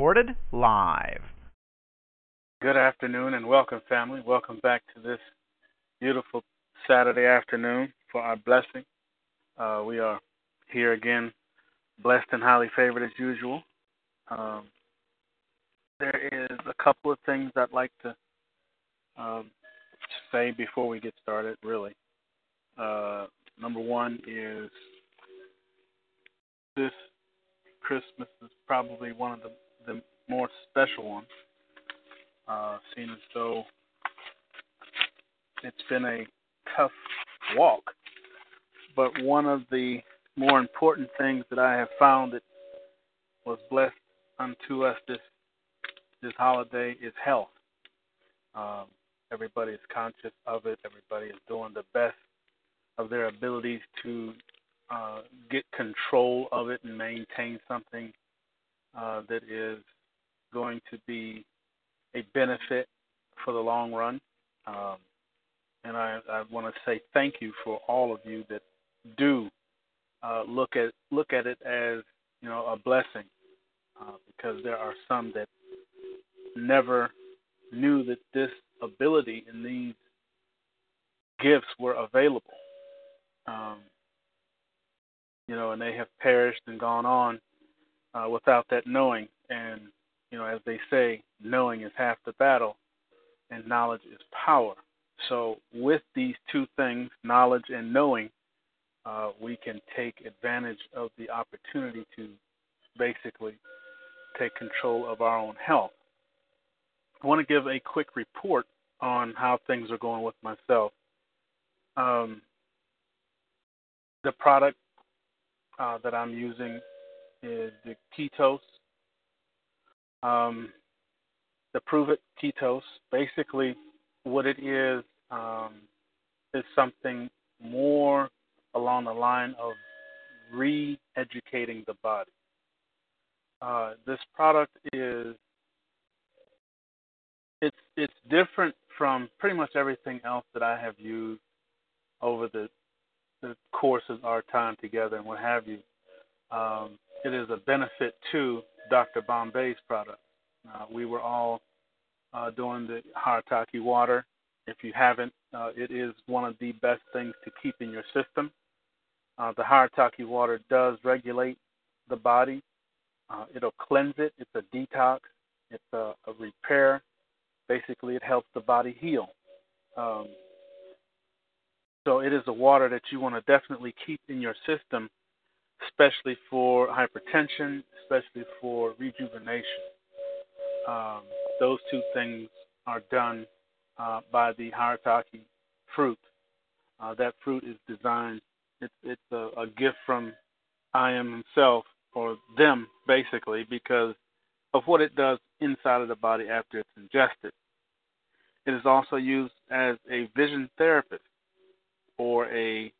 Recorded live. Good afternoon and welcome, family. Welcome back to this beautiful Saturday afternoon for our blessing. Uh, we are here again, blessed and highly favored as usual. Um, there is a couple of things I'd like to um, say before we get started, really. Uh, number one is this Christmas is probably one of the, the more special one, uh, seeing as though it's been a tough walk. But one of the more important things that I have found that was blessed unto us this this holiday is health. Um, everybody is conscious of it. Everybody is doing the best of their abilities to uh, get control of it and maintain something uh, that is going to be a benefit for the long run. Um, and I, I want to say thank you for all of you that do uh, look at look at it as you know a blessing, uh, because there are some that never knew that this ability and these gifts were available. Um, you know, and they have perished and gone on uh, without that knowing. And you know, as they say, knowing is half the battle, and knowledge is power. So, with these two things, knowledge and knowing, uh, we can take advantage of the opportunity to basically take control of our own health. I want to give a quick report on how things are going with myself. Um, the product uh, that I'm using is the Ketos, um, the Pruvit Ketos. Basically, what it is um, is something more along the line of re-educating the body. Uh, this product is it's it's different from pretty much everything else that I have used over the the course of our time together and what have you. Um, it is a benefit to Dr. Bombay's product. Uh, we were all uh, doing the Haritaki water. If you haven't, uh, it is one of the best things to keep in your system. Uh, the Haritaki water does regulate the body. Uh, it'll cleanse it. It's a detox. It's a, a repair basically it helps the body heal. Um, so it is a water that you want to definitely keep in your system, especially for hypertension, especially for rejuvenation. Um, those two things are done uh, by the Haritaki fruit. Uh, that fruit is designed. It's, it's a, a gift from I am himself or them basically because of what it does inside of the body after it's ingested. It is also used as a vision therapist or a,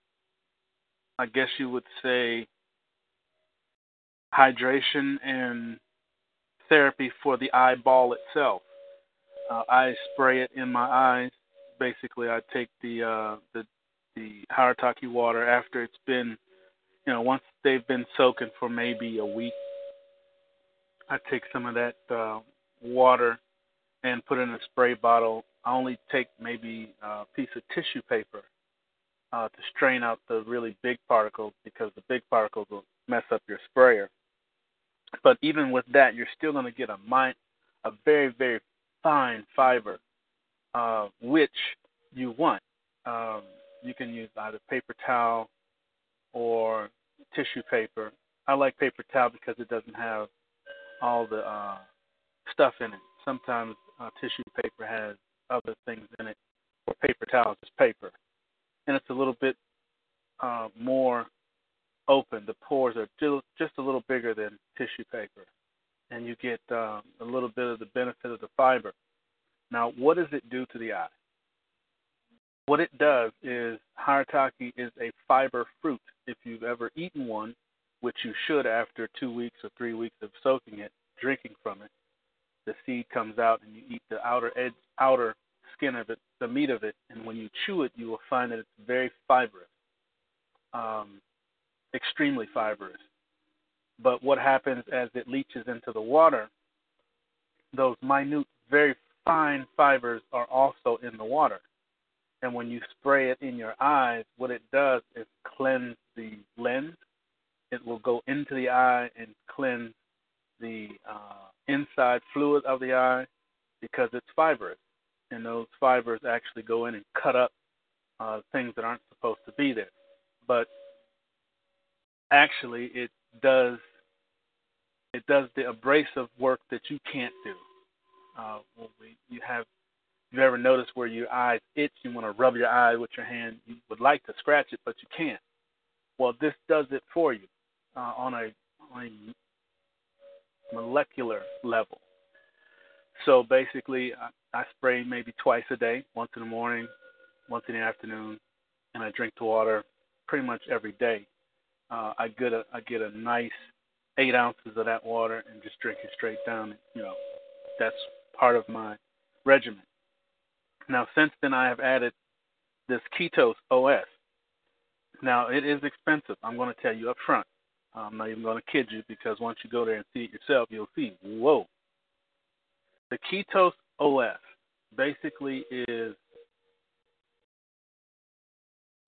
I guess you would say, hydration and therapy for the eyeball itself. Uh, I spray it in my eyes. Basically, I take the uh, the the Haritaki water after it's been, you know, once they've been soaking for maybe a week. I take some of that uh, water and put in a spray bottle I only take maybe a piece of tissue paper uh, to strain out the really big particles because the big particles will mess up your sprayer. But even with that, you're still going to get a mine, a very very fine fiber, uh, which you want. Um, you can use either paper towel or tissue paper. I like paper towel because it doesn't have all the uh, stuff in it. Sometimes uh, tissue paper has other things in it, or paper towel is just paper, and it's a little bit uh, more open, the pores are just a little bigger than tissue paper, and you get um, a little bit of the benefit of the fiber. Now, what does it do to the eye? What it does is Haritaki is a fiber fruit. If you've ever eaten one, which you should after two weeks or three weeks of soaking it, drinking from it, the seed comes out and you eat the outer edge, outer skin of it, the meat of it, and when you chew it, you will find that it's very fibrous, um, extremely fibrous. But what happens as it leaches into the water, those minute, very fine fibers are also in the water. And when you spray it in your eyes, what it does is cleanse the lens. It will go into the eye and cleanse the uh, inside fluid of the eye because it's fibrous. And those fibers actually go in and cut up uh, things that aren't supposed to be there. But actually, it does it does the abrasive work that you can't do. Uh, we, you have you ever noticed where your eyes itch? You want to rub your eye with your hand. You would like to scratch it, but you can't. Well, this does it for you uh, on a on a molecular level. So basically, I, I spray maybe twice a day, once in the morning, once in the afternoon, and I drink the water pretty much every day. Uh, I get a I get a nice eight ounces of that water and just drink it straight down. You know, that's part of my regimen. Now, since then, I have added this Keto OS. Now, it is expensive. I'm going to tell you up front. I'm not even going to kid you because once you go there and see it yourself, you'll see, whoa. The Keto OS basically is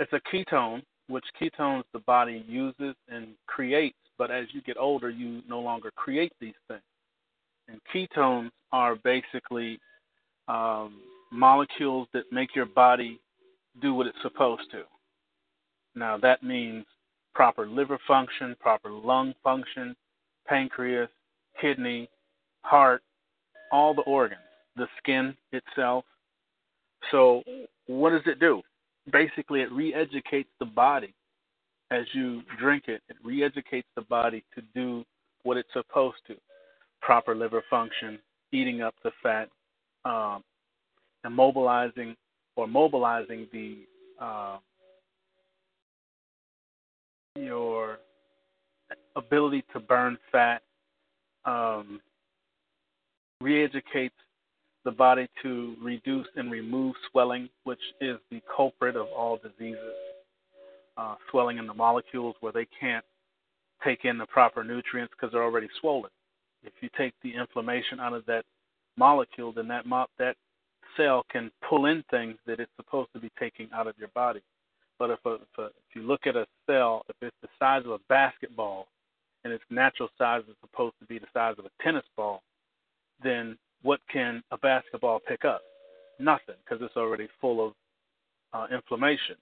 it's a ketone, which ketones the body uses and creates, but as you get older, you no longer create these things. And ketones are basically um, molecules that make your body do what it's supposed to. Now, that means proper liver function, proper lung function, pancreas, kidney, heart, all the organs, the skin itself. So, what does it do? Basically, it re educates the body as you drink it. It re educates the body to do what it's supposed to proper liver function, eating up the fat, um, immobilizing or mobilizing the uh, your ability to burn fat, um, re-educates the body to reduce and remove swelling, which is the culprit of all diseases. Uh, swelling in the molecules where they can't take in the proper nutrients because they're already swollen. If you take the inflammation out of that molecule, then that mo- that cell can pull in things that it's supposed to be taking out of your body. But if, a, if, a, if you look at a cell, if it's the size of a basketball and its natural size is supposed to be the size of a tennis ball, then what can a basketball pick up? Nothing, because it's already full of uh, inflammation.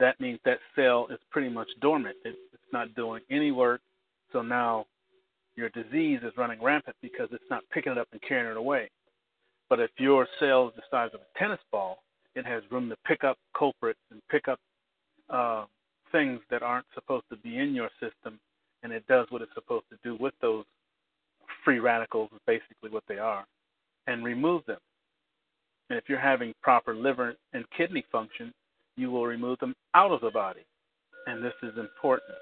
That means that cell is pretty much dormant. It, it's not doing any work. So now your disease is running rampant because it's not picking it up and carrying it away. But if your cell is the size of a tennis ball, it has room to pick up culprits and pick up uh, things that aren't supposed to be in your system, and it does what it's supposed to do with those free radicals, is basically what they are, and remove them. And if you're having proper liver and kidney function, you will remove them out of the body, and this is important.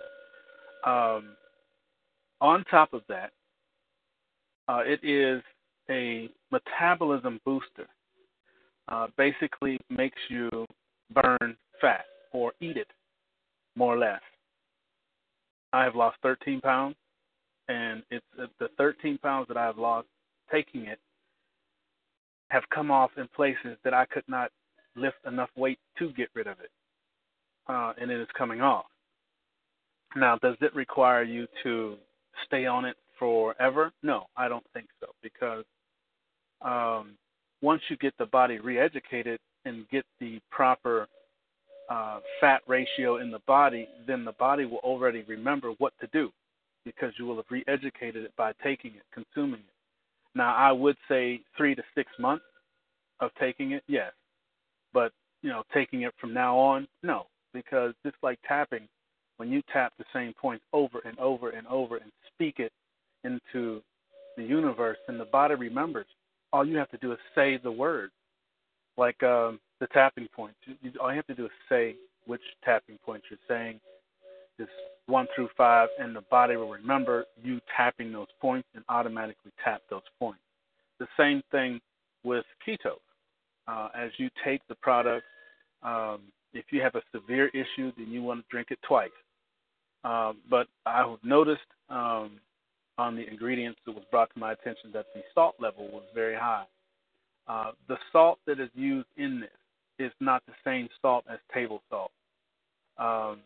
Um, on top of that, uh, it is a metabolism booster. Uh, basically makes you burn fat or eat it, more or less. I have lost 13 pounds, and it's uh, the 13 pounds that I have lost taking it have come off in places that I could not lift enough weight to get rid of it, uh, and it is coming off. Now, does it require you to stay on it forever? No, I don't think so because um, once you get the body re-educated and get the proper uh, fat ratio in the body, then the body will already remember what to do because you will have re-educated it by taking it, consuming it. Now, I would say three to six months of taking it, yes, but you know, taking it from now on, no, because just like tapping, when you tap the same points over and over and over and speak it into the universe, and the body remembers. All you have to do is say the word, like um, the tapping points. You, all you have to do is say which tapping points you're saying, just one through five, and the body will remember you tapping those points and automatically tap those points. The same thing with keto. Uh, as you take the product, um, if you have a severe issue, then you want to drink it twice. Uh, but I've noticed um, on the ingredients that was brought to my attention that the salt level was very high. Uh, the salt that is used in this is not the same salt as table salt. Um,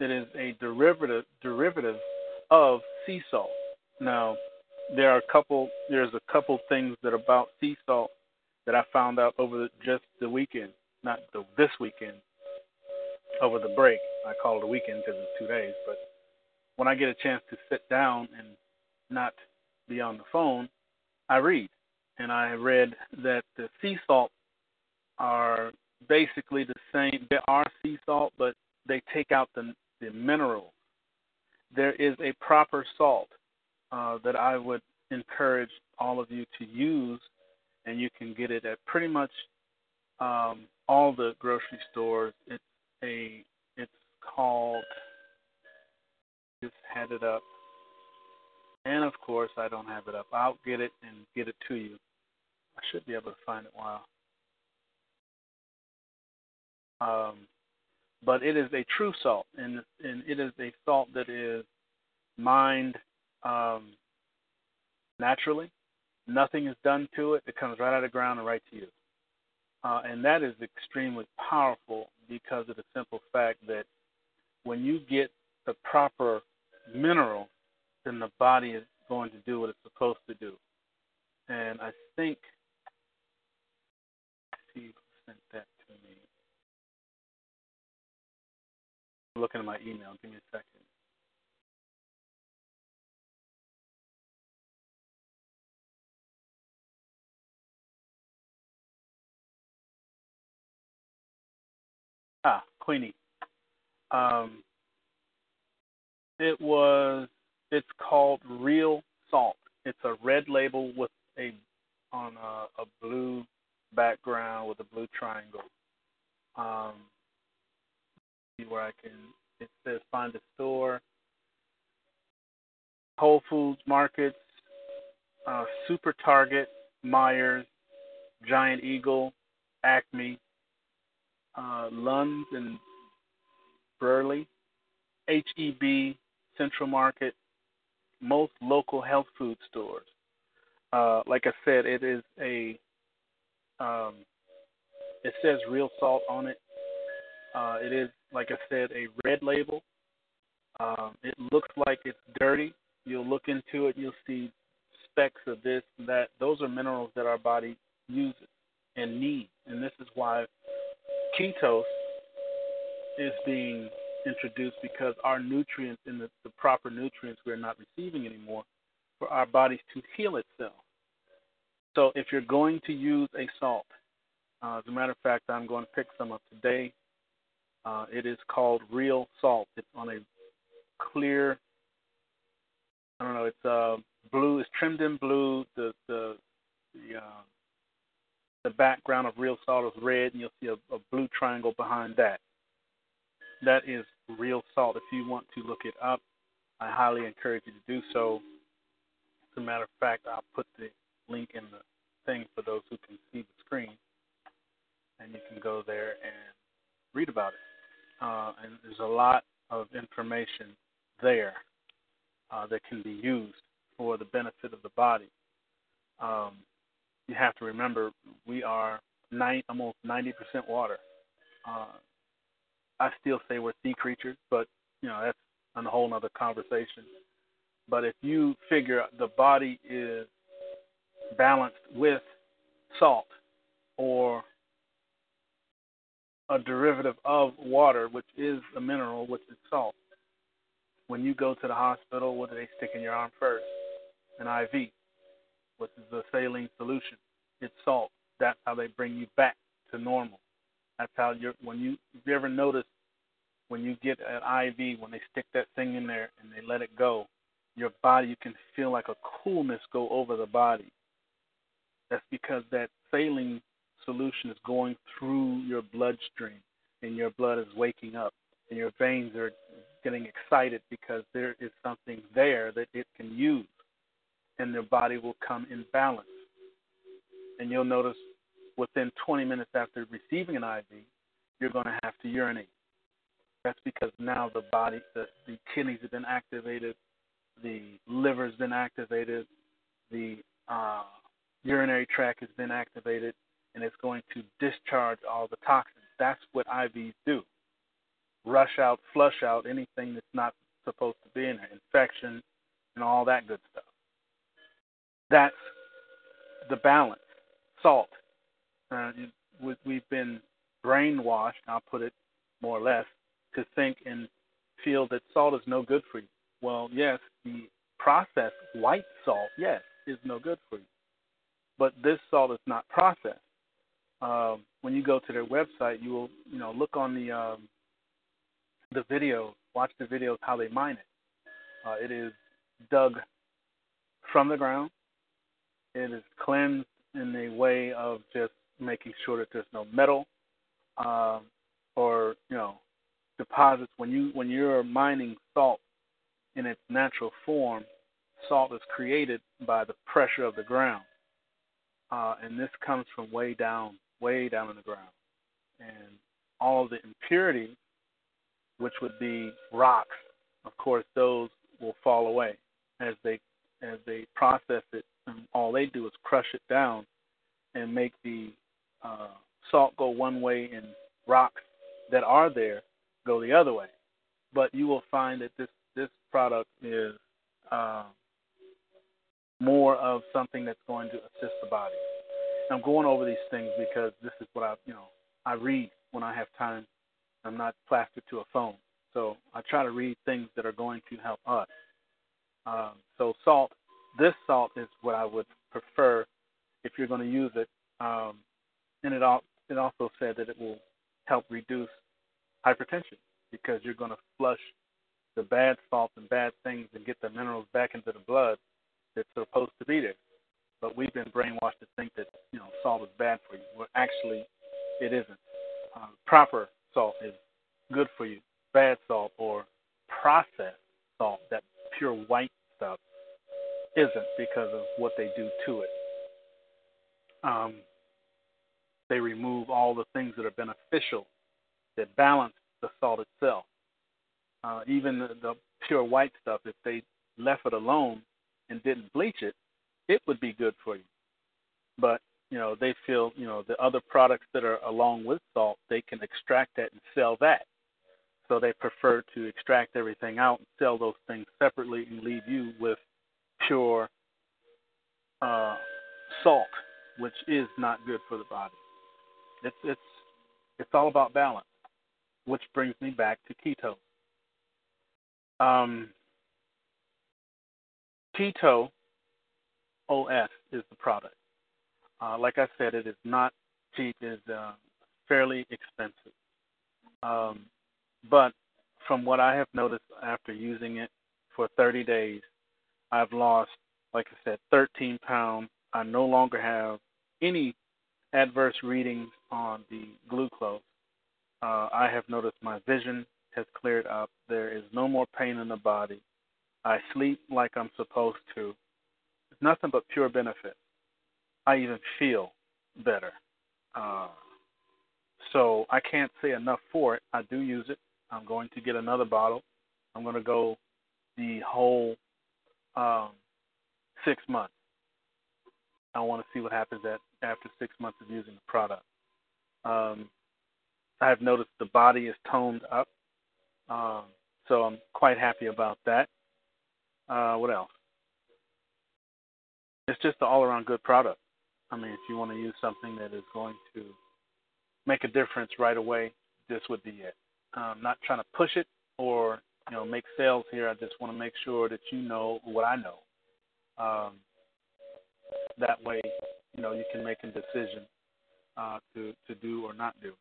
it is a derivative derivative of sea salt. Now, there are a couple. There's a couple things that about sea salt that I found out over the, just the weekend, not the, this weekend, over the break. I call it a weekend because it's two days. But when I get a chance to sit down and not be on the phone, I read. And I read that the sea salt are basically the same. They are sea salt, but they take out the, the minerals. There is a proper salt uh, that I would encourage all of you to use, and you can get it at pretty much um, all the grocery stores. It's a it's called just had it up and of course, I don't have it up. I'll get it and get it to you. I should be able to find it while. Um, but it is a true salt, and and it is a salt that is mined um, naturally. Nothing is done to it. It comes right out of the ground and right to you. Uh, and that is extremely powerful because of the simple fact that when you get the proper mineral then the body is going to do what it's supposed to do. And I think, see sent that Looking at my email. Give me a second. Ah, Queenie. Um, it was it's called Real Salt. It's a red label with a on a, a blue background with a blue triangle. Um, where I can. It says find a store. Whole Foods Markets, uh, Super Target, Meijer, Giant Eagle, Acme, uh, Lunds and Burley, HEB, Central Market, most local health food stores. Uh, like I said, it is a um, it says real salt on it. Uh, it is, like I said, a red label. Um, it looks like it's dirty. You'll look into it, you'll see specks of this that. Those are minerals that our body uses and needs, and this is why ketose is being introduced because our nutrients and the, the proper nutrients we're not receiving anymore for our bodies to heal itself. So if you're going to use a salt, uh, as a matter of fact, I'm going to pick some up today. Uh, it is called Real Salt. It's on a clear, I don't know, it's uh, blue. It's trimmed in blue. The the the uh, the background of Real Salt is red, and you'll see a, a blue triangle behind that. That is real salt. If you want to look it up, I highly encourage you to do so. As a matter of fact, I'll put the link in the thing for those who can see the screen, and you can go there and read about it. Uh, and there's a lot of information there uh, that can be used for the benefit of the body. Um, you have to remember we are nine, almost 90% water. Uh, I still say we're sea creatures, but you know that's a whole other conversation. But if you figure the body is balanced with salt or a derivative of water, which is a mineral, which is salt. When you go to the hospital, what do they stick in your arm first? An IV, which is a saline solution. It's salt. That's how they bring you back to normal. That's how you're when you if you ever notice when you get an IV, when they stick that thing in there and they let it go, your body, you can feel like a coolness go over the body. That's because that saline solution is going through your bloodstream and your blood is waking up and your veins are getting excited because there is something there that it can use and their body will come in balance. And you'll notice within 20 minutes after receiving an IV, you're going to have to urinate. That's because now the body, the, the kidneys have been activated, the liver's been activated, the uh, urinary tract has been activated, and it's going to discharge all the toxins. That's what IVs do. Rush out, flush out anything that's not supposed to be in there, infection, and all that good stuff. That's the balance. Salt. Uh, we've been brainwashed, I'll put it more or less, to think and feel that salt is no good for you. Well, yes, the processed white salt, yes, is no good for you. But this salt is not processed. Um, when you go to their website, you will, you know, look on the um, the video, watch the videos how they mine it. Uh, it is dug from the ground. It is cleansed in a way of just making sure that there's no metal um, or you know deposits. When you when you're mining salt in its natural form, salt is created by the pressure of the ground, uh, and this comes from way down, way down in the ground, and all the impurities, which would be rocks, of course, those will fall away as they as they process it. And all they do is crush it down and make the uh, salt go one way and rocks that are there go the other way. But you will find that this this product is uh, more of something that's going to assist the body. I'm going over these things because this is what I you know I read when I have time. I'm not plastered to a phone, so I try to read things that are going to help us. Um, so salt, this salt is what I would prefer if you're going to use it. Um, and it, all, it also said that it will help reduce hypertension because you're going to flush the bad salts and bad things and get the minerals back into the blood that's supposed to be there. But we've been brainwashed to think that you know salt is bad for you. Well, actually, it isn't. Uh, proper salt is good for you. Bad salt or processed salt, that pure white stuff, isn't because of what they do to it. Um, they remove all the things that are beneficial that balance the salt itself. Uh, even the, the pure white stuff, if they left it alone and didn't bleach it, it would be good for you. But you know, they feel you know the other products that are along with salt, they can extract that and sell that. So they prefer to extract everything out and sell those things separately and leave you with pure uh, salt, which is not good for the body. It's it's it's all about balance, which brings me back to keto. Um, keto OS is the product. Uh, like I said, it is not cheap. It is uh, fairly expensive. Um, but from what I have noticed after using it for 30 days, I've lost, like I said, 13 pounds. I no longer have any adverse readings on the glucose. Uh, I have noticed my vision has cleared up. There is no more pain in the body. I sleep like I'm supposed to. Nothing but pure benefit. I even feel better. Uh, so I can't say enough for it. I do use it. I'm going to get another bottle. I'm going to go the whole um, six months. I want to see what happens at after six months of using the product. Um, I have noticed the body is toned up, um, so I'm quite happy about that. Uh, what else? It's just an all-around good product. I mean, if you want to use something that is going to make a difference right away, this would be it. I'm not trying to push it or you know make sales here. I just want to make sure that you know what I know. Um, that way, you know, you can make a decision uh, to to do or not do.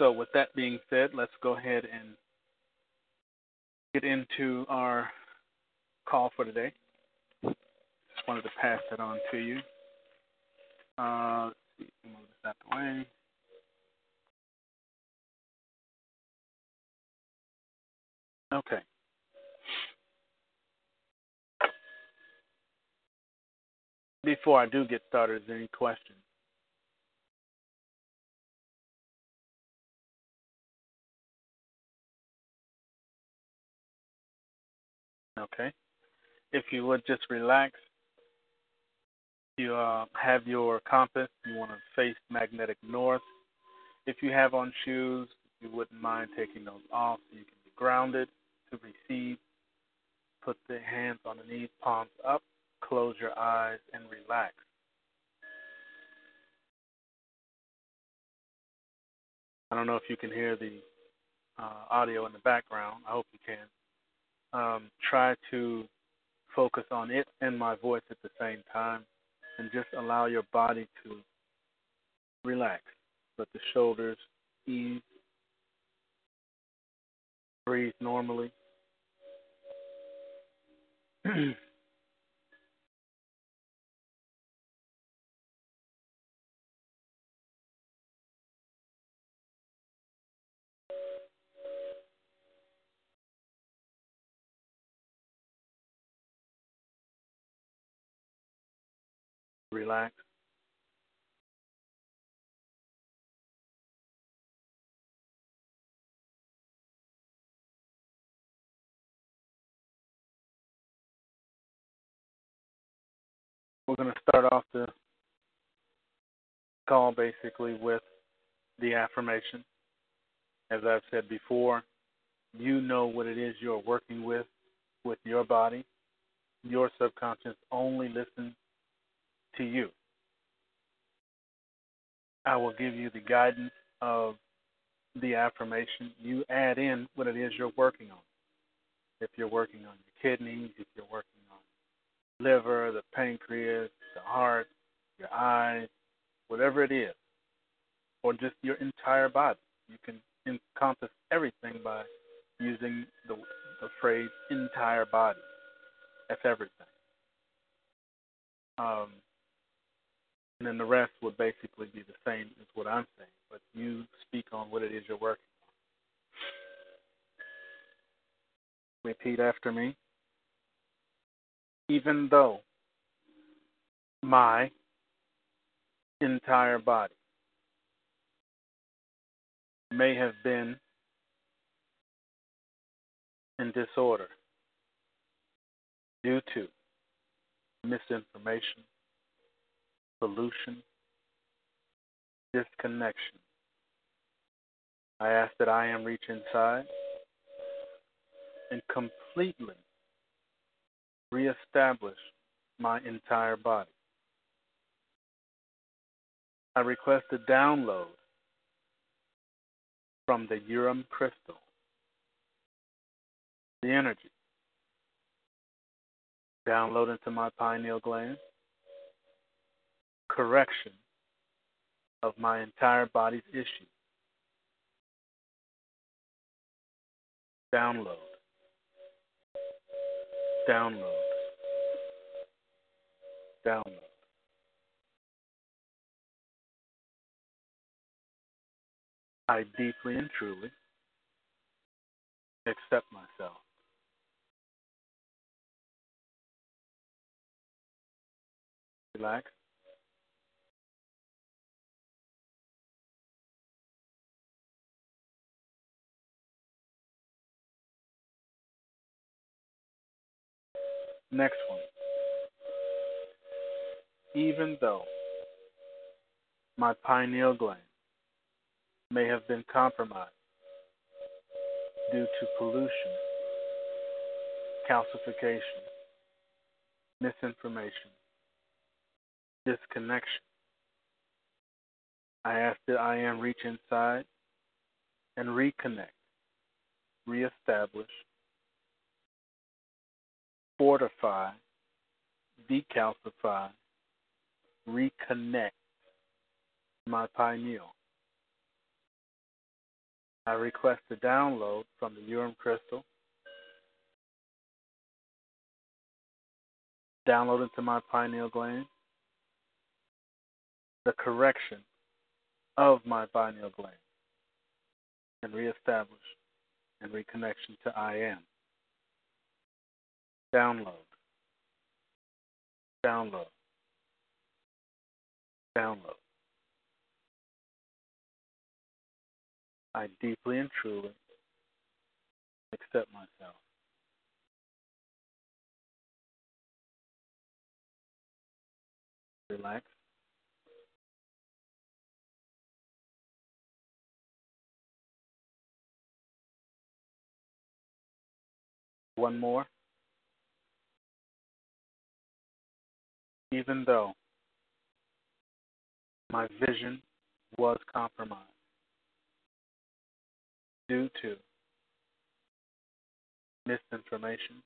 So, with that being said, let's go ahead and get into our call for today. Wanted to pass that on to you. Uh, let's see, move this out the way. Okay. Before I do get started, is there any questions? Okay. If you would just relax. You uh, have your compass. You want to face magnetic north. If you have on shoes, you wouldn't mind taking those off so you can be grounded to receive. Put the hands on the knees, palms up. Close your eyes and relax. I don't know if you can hear the uh, audio in the background. I hope you can um, try to focus on it and my voice at the same time and just allow your body to relax. Let the shoulders ease. Breathe normally. relax. We're going to start off the call basically with the affirmation. As I've said before, you know what it is you're working with with your body. Your subconscious only listens to you. I will give you the guidance of the affirmation. You add in what it is you're working on. If you're working on your kidneys, if you're working on liver, the pancreas, the heart, your eyes, whatever it is, or just your entire body. You can encompass everything by using the, the phrase entire body. That's everything. Um, and then the rest would basically be the same as what I'm saying, but you speak on what it is you're working on. Repeat after me. Even though my entire body may have been in disorder due to misinformation, pollution, disconnection. I ask that I am reach inside and completely reestablish my entire body. I request a download from the Urim crystal, the energy, download into my pineal gland, correction of my entire body's issues. Download. Download. Download. I deeply and truly accept myself. Relax. Next one. Even though my pineal gland may have been compromised due to pollution, calcification, misinformation, disconnection, I ask that I am reach inside and reconnect, reestablish, fortify, decalcify, reconnect my pineal. I request a download from the Urim crystal. Download into my pineal gland the correction of my pineal gland and reestablish and reconnection to I am. Download. Download. Download. I deeply and truly accept myself. Relax. One more. Even though my vision was compromised due to misinformation,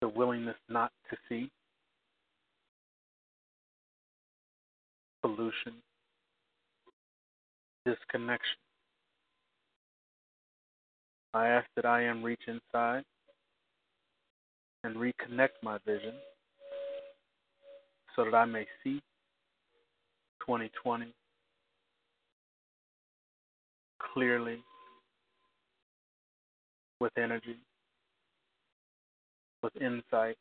the willingness not to see, pollution, disconnection. I ask that I am reach inside and reconnect my vision so that I may see 2020 clearly with energy, with insight,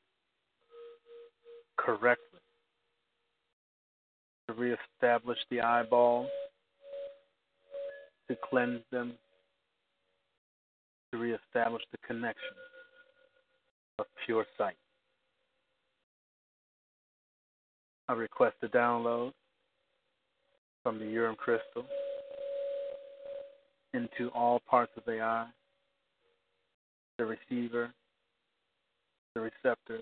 correctly, to reestablish the eyeballs, to cleanse them, to reestablish the connection of pure sight. I request a download from the Urim crystal into all parts of the eye, the receiver, the receptor,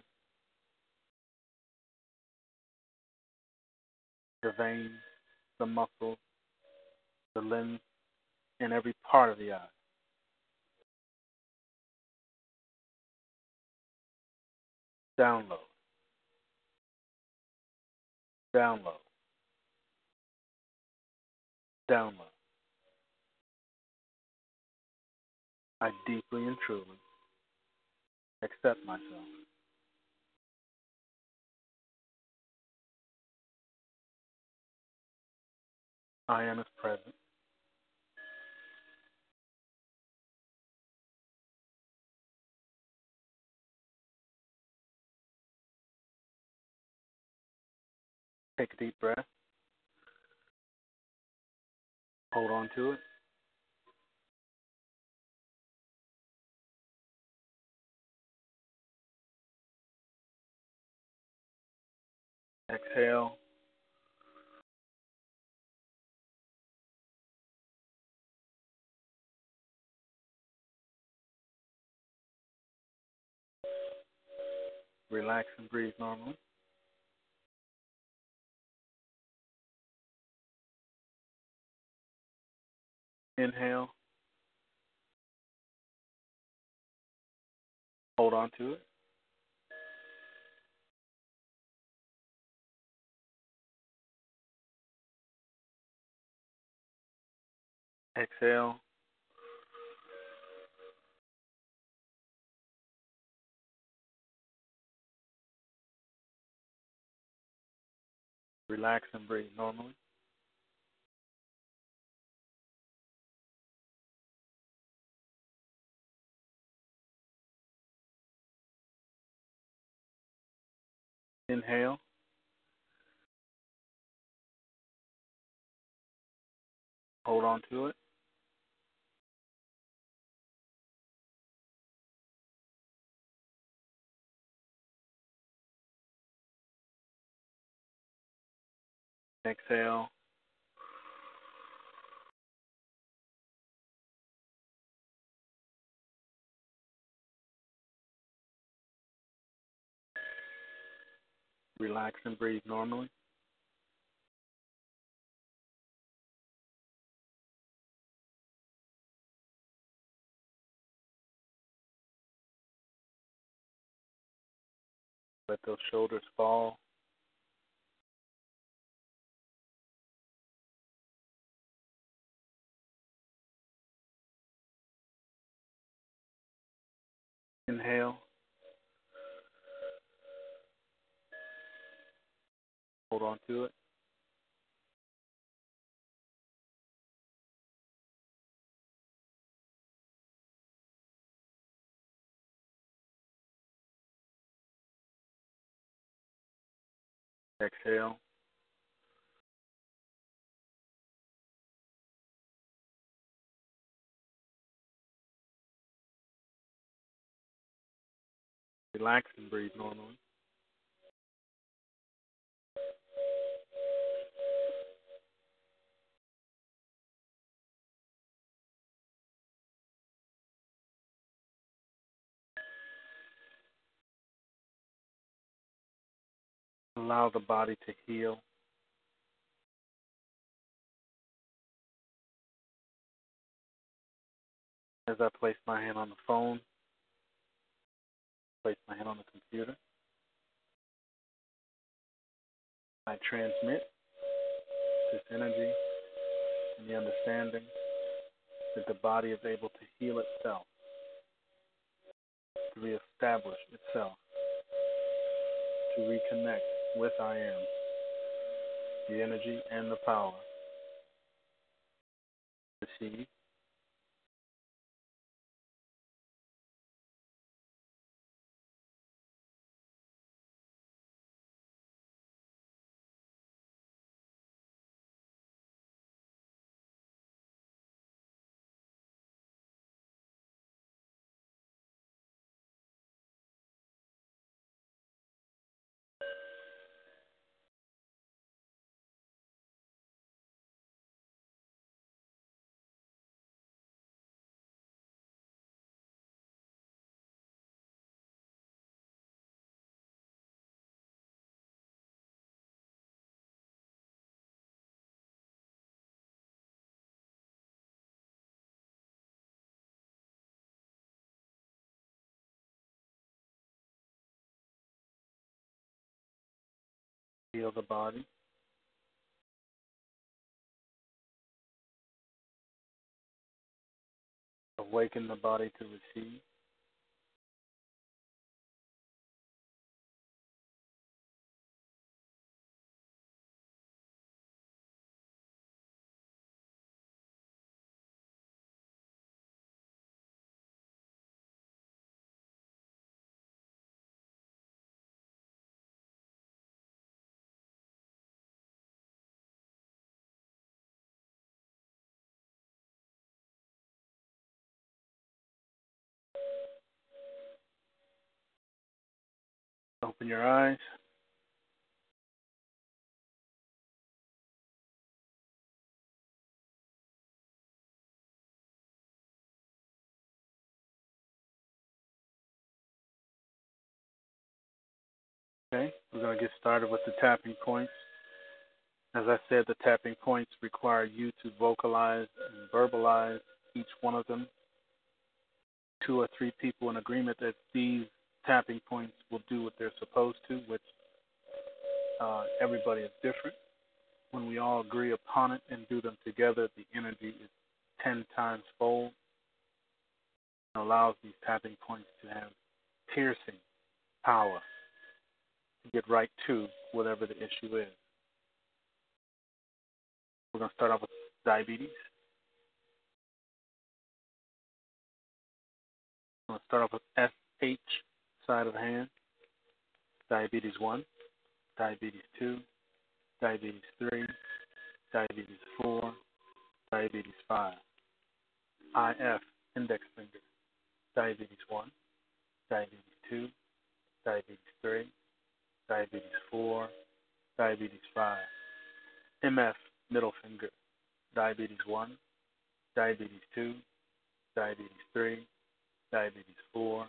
the veins, the muscles, the limbs, and every part of the eye. Download. Download. Download. I deeply and truly accept myself. I am as present. Take a deep breath. Hold on to it. Exhale. Relax and breathe normally. Inhale. Hold on to it. Exhale. Relax and breathe normally. Inhale. Hold on to it. Exhale. relax and breathe normally? Let those shoulders fall. Inhale. Hold on to it. Exhale. Relax and breathe normally. Allow the body to heal. As I place my hand on the phone, place my hand on the computer. I transmit this energy and the understanding that the body is able to heal itself, to reestablish itself, to reconnect with I am, the energy and the power. Receive. Feel the body. Awaken the body to receive. Open your eyes. Okay, we're going to get started with the tapping points. As I said, the tapping points require you to vocalize and verbalize each one of them. Two or three people in agreement that these tapping points will do what they're supposed to, which uh, everybody is different. When we all agree upon it and do them together, the energy is 10 times fold and allows these tapping points to have piercing power to get right to whatever the issue is. We're going to start off with diabetes. I'm going to start off with SH side of hand. Diabetes 1, diabetes 2, diabetes 3, diabetes 4, diabetes 5. IF, index finger. Diabetes 1, diabetes 2, diabetes 3, diabetes 4, diabetes 5. MF, middle finger. Diabetes 1, diabetes 2, diabetes 3, diabetes 4,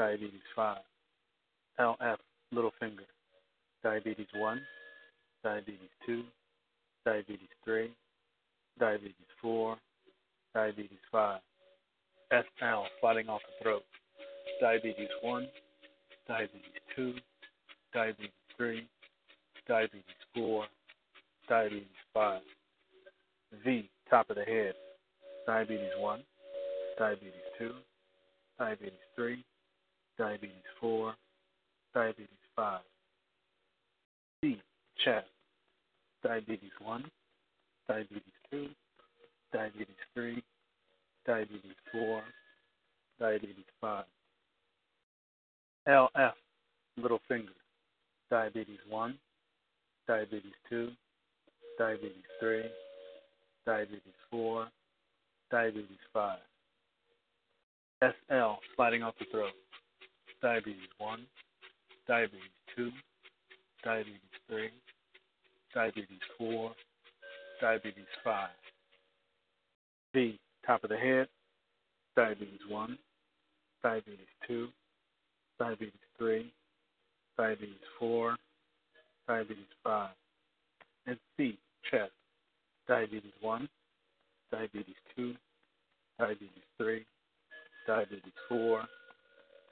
diabetes 5. LF, little finger. Diabetes 1, diabetes 2, diabetes 3, diabetes 4, diabetes 5. SL, sliding off the throat. Diabetes 1, diabetes 2, diabetes 3, diabetes 4, diabetes 5. V, top of the head. Diabetes 1, diabetes 2, diabetes 3, diabetes 4, diabetes 5. C, chest, diabetes 1, diabetes 2, diabetes 3, diabetes 4, diabetes 5. LF, little finger, diabetes 1, diabetes 2, diabetes 3, diabetes 4, diabetes 5. SL, sliding off the throat, diabetes 1, diabetes 2, diabetes 3, diabetes 4, diabetes 5. V, top of the head, diabetes 1, diabetes 2, diabetes 3, diabetes 4, diabetes 5. And C, chest, diabetes 1, diabetes 2, diabetes 3, diabetes 4,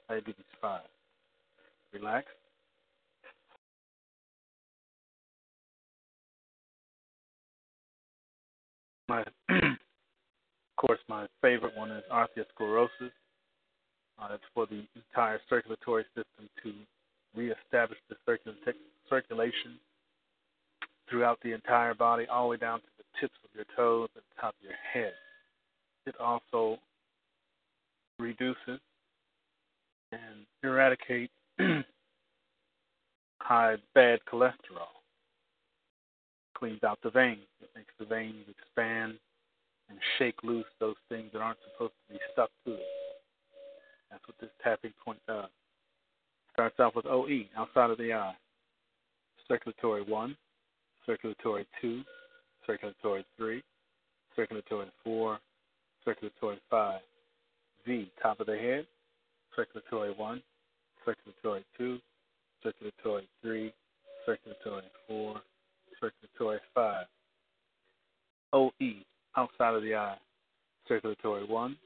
diabetes 5. Relax. My, of course, my favorite one is arteriosclerosis. Uh, it's for the entire circulatory system to reestablish the circul- circulation throughout the entire body, all the way down to the tips of your toes and top of your head. It also reduces eradicate high bad cholesterol. Cleans out the veins. It makes the veins expand and shake loose those things that aren't supposed to be stuck to it. That's what this tapping point does. Starts off with OE, outside of the eye. Circulatory 1, circulatory 2, circulatory 3, circulatory 4, circulatory 5. V, top of the head, circulatory 1, circulatory 2, circulatory 3, circulatory 4, circulatory 5. OE, outside of the eye, circulatory 1,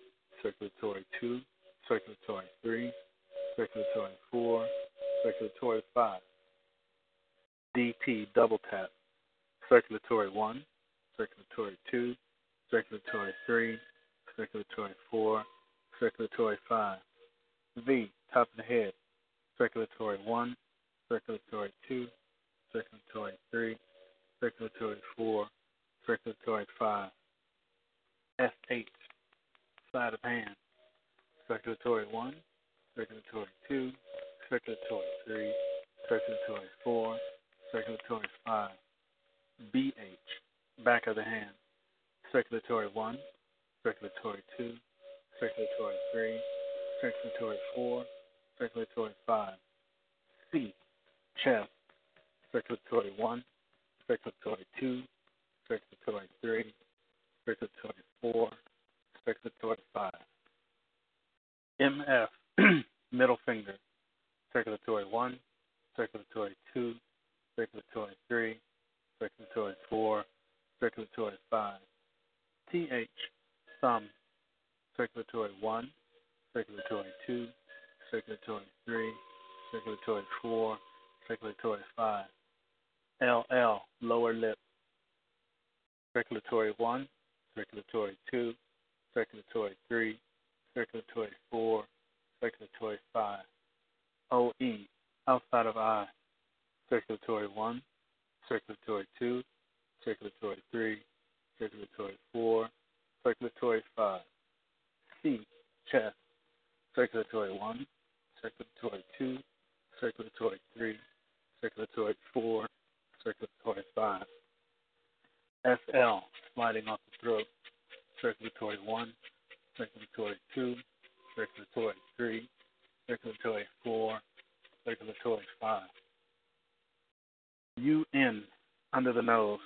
circulatory 2, circulatory 3, circulatory 4, circulatory 5. DT, double tap, circulatory 1, circulatory 2, circulatory 3, circulatory 4, circulatory 5. V, top of the head, circulatory 1, circulatory 2, circulatory 3, circulatory 4, circulatory 5. SH, side of hand, circulatory 1, circulatory 2, circulatory 3, circulatory 4, circulatory 5. BH, back of the hand, circulatory 1, circulatory 2, circulatory 3, circulatory 4, circulatory 5. C, chest, circulatory 1, circulatory 2, circulatory 3, circulatory 4, circulatory 5. MF, middle finger, circulatory 1, circulatory 2, circulatory 3, circulatory 4, circulatory 5. TH, thumb, circulatory 1, circulatory 2, circulatory 3, circulatory 4, circulatory 5. LL, lower lip, circulatory 1, circulatory 2, circulatory 3, circulatory 4, circulatory 5. OE, outside of eye, circulatory 1, circulatory 2, circulatory 3, circulatory 4, circulatory 5. C, chest, circulatory 1, circulatory 2, circulatory 3, circulatory 4, circulatory 5. SL, sliding off the throat, circulatory 1, circulatory 2, circulatory 3, circulatory 4, circulatory 5. UN, under the nose,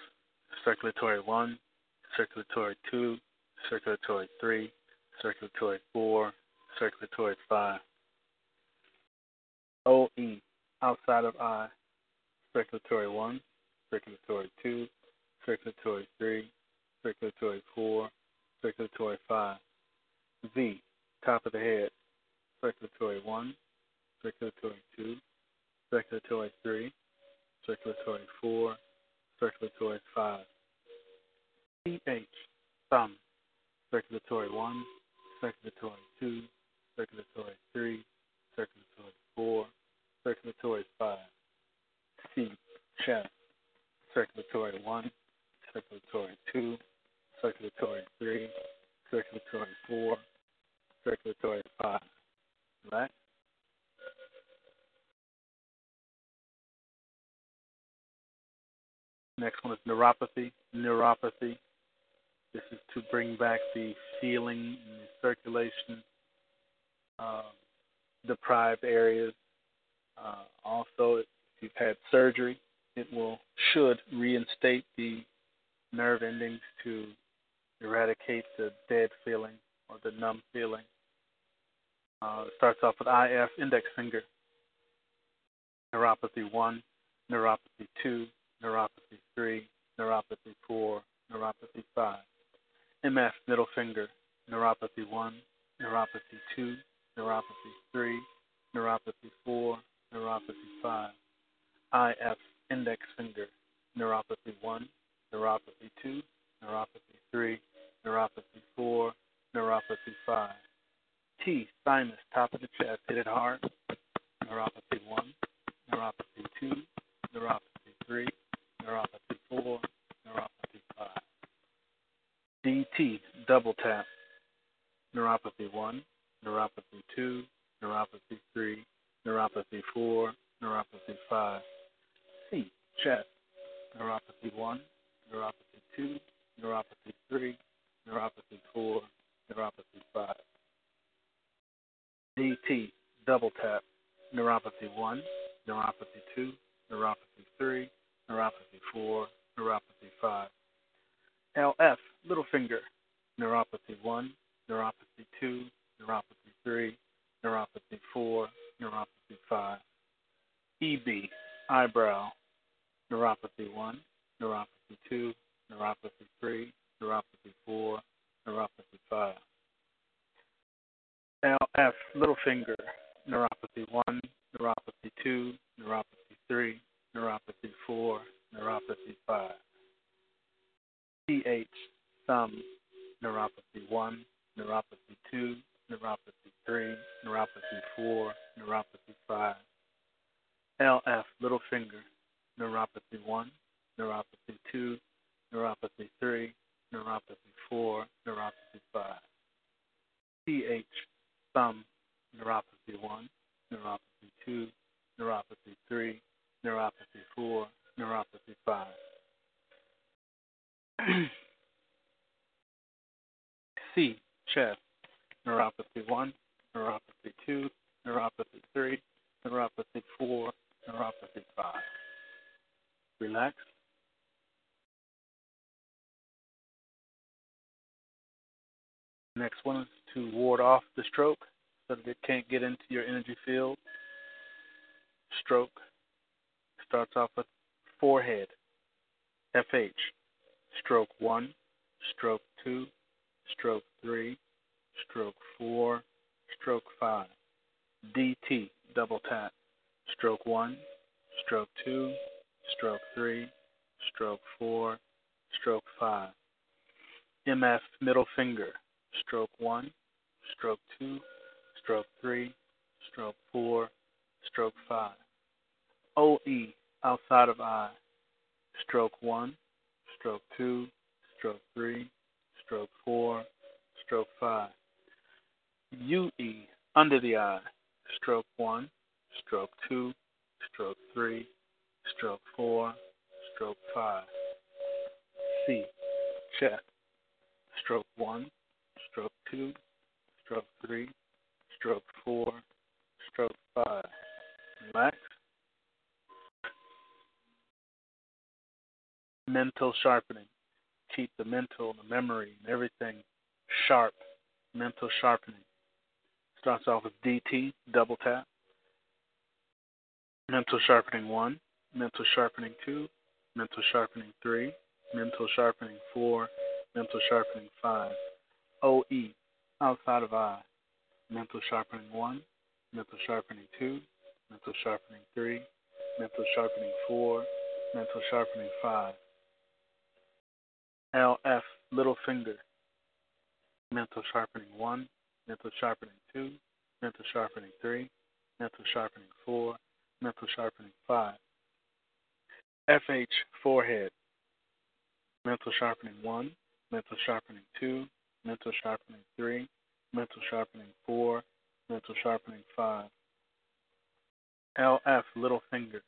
circulatory 1, circulatory 2, circulatory 3, circulatory 4, circulatory 5. OE, outside of eye, circulatory 1, circulatory 2, circulatory 3, circulatory 4, circulatory 5. V, top of the head, circulatory 1, circulatory 2, 3, circulatory 4, circulatory 5. CH, thumb, circulatory 1, circulatory 2, circulatory 3, circulatory four, circulatory 5. C, chest, circulatory 1, circulatory 2, circulatory 3, circulatory 4, circulatory 5. Right? Next one is neuropathy. Neuropathy. This is to bring back the feeling and the circulation, uh, deprived areas. Uh, also, if you've had surgery, it will should reinstate the nerve endings to eradicate the dead feeling or the numb feeling. Uh, it starts off with IF, index finger, neuropathy 1, neuropathy 2, neuropathy 3, neuropathy 4, neuropathy 5. MF, middle finger, neuropathy 1, neuropathy 2, neuropathy 3, neuropathy 4, neuropathy 5. IF, index finger, neuropathy 1, neuropathy 2, neuropathy 3, neuropathy 4, neuropathy 5. T, thymus, top of the chest, hit it hard, neuropathy 1, neuropathy 2, neuropathy 3, neuropathy 4, neuropathy 5. DT, double tap, neuropathy 1, neuropathy 2, neuropathy 3, neuropathy 4, neuropathy 5. C, chest, neuropathy 1, neuropathy 2, neuropathy 3, neuropathy 4, neuropathy 5. DT, double tap, neuropathy 1, neuropathy 2, neuropathy 3, neuropathy 4, neuropathy 5. LF, little finger, neuropathy 1, neuropathy 2, neuropathy 3, neuropathy 4, neuropathy 5. EB, eyebrow, neuropathy 1, neuropathy 2, neuropathy 3, neuropathy 4, neuropathy 5. LF, little finger, neuropathy 1, neuropathy 2, neuropathy 3, neuropathy 4, neuropathy 5. CH, thumb, neuropathy 1, neuropathy 2, neuropathy 3, neuropathy 4, neuropathy 5. LF, little finger, neuropathy 1, neuropathy 2, neuropathy 3, neuropathy 4, neuropathy 5. CH, thumb, neuropathy 1, neuropathy 2, neuropathy 3, neuropathy 4, neuropathy 5. C, chest, neuropathy 1, neuropathy 2, neuropathy 3, neuropathy 4, neuropathy 5. Relax. Next one is to ward off the stroke so that it can't get into your energy field. Stroke starts off with forehead. FH. Stroke 1, stroke 2, stroke 3, stroke 4, stroke 5. DT. Double tap. Stroke 1, stroke 2, stroke 3, stroke 4, stroke 5. MF. Middle finger stroke 1, stroke 2, stroke 3, stroke 4, stroke 5. OE, outside of eye, stroke 1, stroke 2, stroke 3, stroke 4, stroke 5. UE, under the eye, stroke 1, stroke 2, stroke 3, stroke 4, stroke 5. C, chest, stroke 1, stroke 2, stroke 3, stroke 4, stroke 5. Relax. Mental sharpening. Keep the mental, the memory, and everything sharp. Mental sharpening. Starts off with DT, double tap. Mental sharpening 1, mental sharpening 2, mental sharpening 3, mental sharpening 4, mental sharpening 5. OE, outside of eye. Mental sharpening 1, mental sharpening 2, mental sharpening 3, mental sharpening 4, mental sharpening 5. LF, little finger. Mental sharpening 1, mental sharpening 2, mental sharpening 3, mental sharpening 4, mental sharpening 5. FH, forehead, mental sharpening 1, mental sharpening 2, mental sharpening 3, mental sharpening 4, mental sharpening 5. LF, little finger,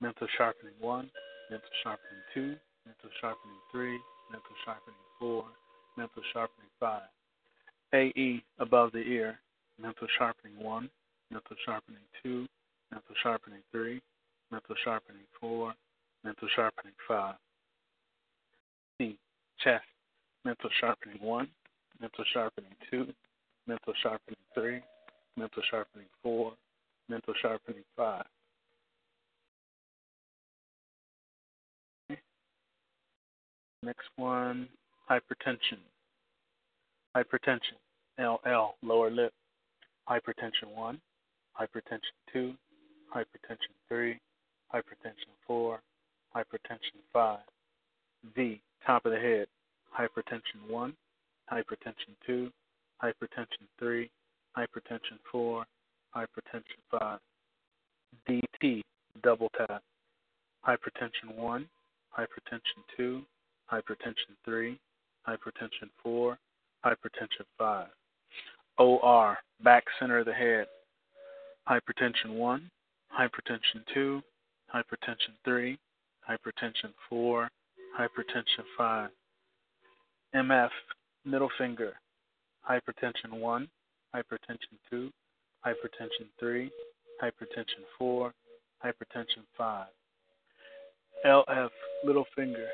mental sharpening 1, mental sharpening 2, mental sharpening 3, mental sharpening 4, mental sharpening 5. AE, above the ear, mental sharpening 1, mental sharpening 2, mental sharpening 3, mental sharpening 4, mental sharpening 5. C, chest, mental sharpening 1, mental sharpening 2, mental sharpening 3, mental sharpening 4, mental sharpening 5. Next one, hypertension. Hypertension, LL, lower lip. Hypertension 1, hypertension 2, hypertension 3, hypertension 4, hypertension 5. V, top of the head, hypertension 1, hypertension 2, hypertension 3, hypertension 4, hypertension 5. DT, double tap, hypertension 1, hypertension 2, hypertension 3, hypertension 4, hypertension 5. OR, back center of the head, hypertension 1, hypertension 2, hypertension 3, hypertension 4, hypertension 5. MF, middle finger, hypertension 1, hypertension 2, hypertension 3, hypertension 4, hypertension 5. LF, little finger,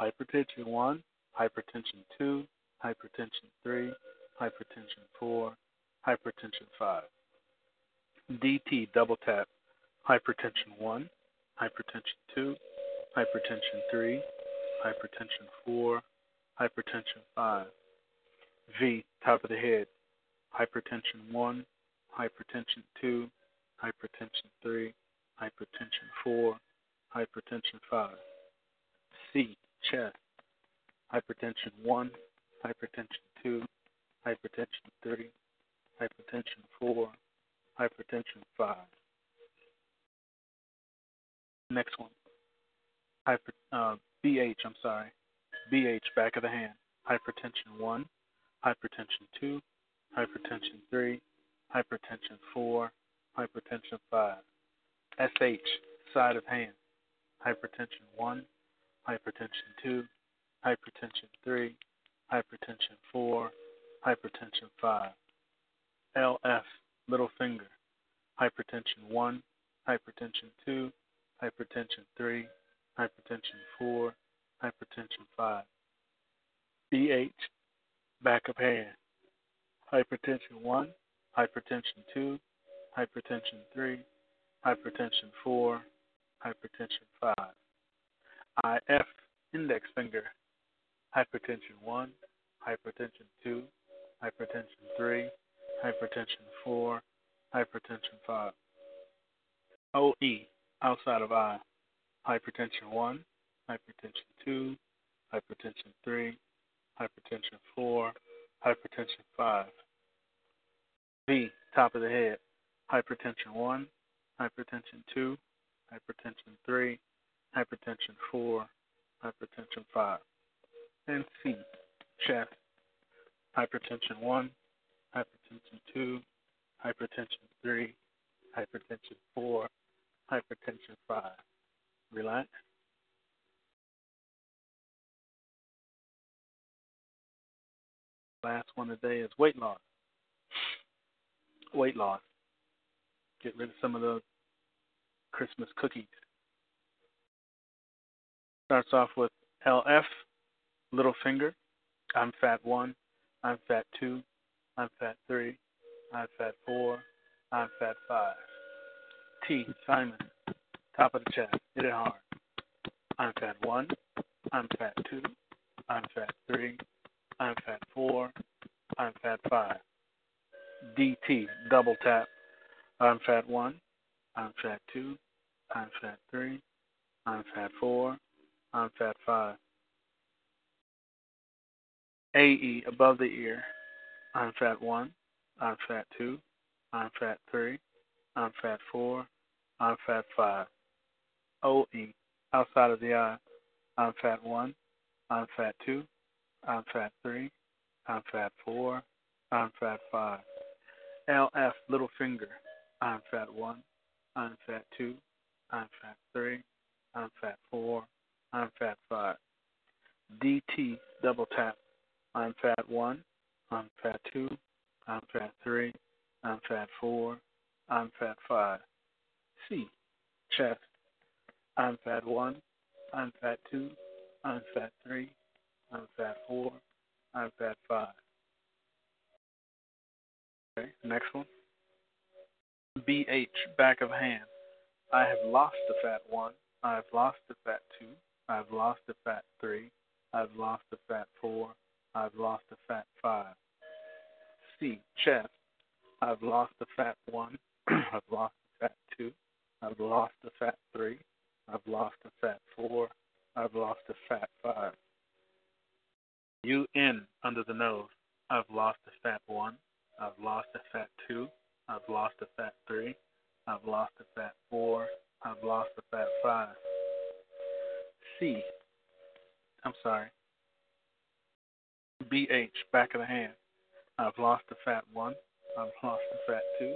hypertension 1, hypertension 2, hypertension 3, hypertension 4, hypertension 5. DT, double tap, hypertension 1, hypertension 2, hypertension 3, hypertension 4, hypertension 5. V, top of the head, hypertension 1, hypertension 2, hypertension 3, hypertension 4, hypertension 5. C, chest, hypertension 1, hypertension 2, hypertension 3, hypertension 4, hypertension 5. Next one. Hyper, uh, BH, I'm sorry. BH, back of the hand. Hypertension 1, hypertension 2, hypertension 3, hypertension 4, hypertension 5. SH, side of hand. Hypertension 1, hypertension 2, hypertension 3, hypertension 4, hypertension 5. LF, middle finger. Hypertension 1, hypertension 2, hypertension 3, hypertension 4, hypertension 5. BH, back of hand. Hypertension 1, hypertension 2, hypertension 3, hypertension 4, hypertension 5. IF, index finger. Hypertension 1, hypertension 2, hypertension 3, hypertension 4, hypertension 5. OE, outside of eye, hypertension 1, hypertension 2, hypertension 3, hypertension 4, hypertension 5. V, top of the head, hypertension 1, hypertension 2, hypertension 3, hypertension 4, hypertension 5. And C, chest, hypertension 1, hypertension 2, hypertension 3, hypertension 4, hypertension 5. Relax. Last one today is weight loss. Weight loss. Get rid of some of those Christmas cookies. Starts off with LF, little finger. I'm fat one. I'm fat two. I'm fat three. I'm fat four. I'm fat five. T, thymus, top of the chest. Hit it hard. I'm fat one. I'm fat two. I'm fat three. I'm fat four. I'm fat five. DT, double tap. I'm fat one. I'm fat two. I'm fat three. I'm fat four. I'm fat five. AE, above the ear. I'm fat one. I'm fat two. I'm fat three. I'm fat four. I'm fat 5. OE, outside of the eye, I'm fat 1. I'm fat 2. I'm fat 3. I'm fat 4. I'm fat 5. LF, little finger, I'm fat 1. I'm fat 2. I'm fat 3. I'm fat 4. I'm fat 5. DT, double tap, I'm fat 1. I'm fat 2. I'm fat 3. I'm fat 4. I'm fat 5. C, chest, I'm fat 1. I'm fat 2. I'm fat 3. I'm fat 4. I'm fat 5. Okay, next one. BH, back of hand. I have lost the fat 1. I've lost the fat 2. I've lost the fat 3. I've lost the fat 4. I've lost the fat 5. C, chest. I've lost the fat 1. I've lost the fat 2. I've lost the fat 3. I've lost the fat 4. I've lost the fat 5. UN under the nose. I've lost the fat 1. I've lost the fat 2. I've lost the fat 3. I've lost the fat 4. I've lost the fat 5. C. I'm sorry. BH, back of the hand. I've lost the fat 1. I've lost the fat 2.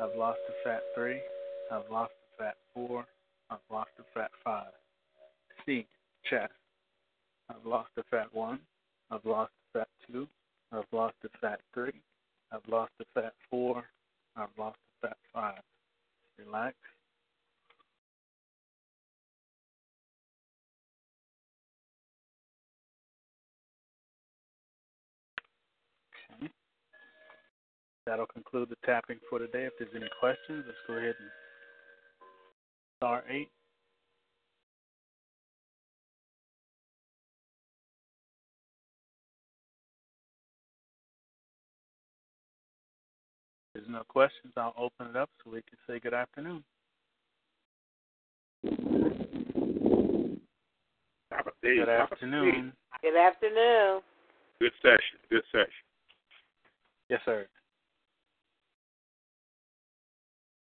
I've lost the fat 3. I've lost the fat 4. I've lost the fat 5. C, chest. I've lost the fat 1. I've lost the fat 2. I've lost the fat 3. I've lost the fat 4. I've lost the fat 5. Relax. That'll conclude the tapping for today. If there's any questions, let's go ahead and star 8. If there's no questions, I'll open it up so we can say good afternoon. Good afternoon. Good afternoon. Good session. Good session. Yes, sir.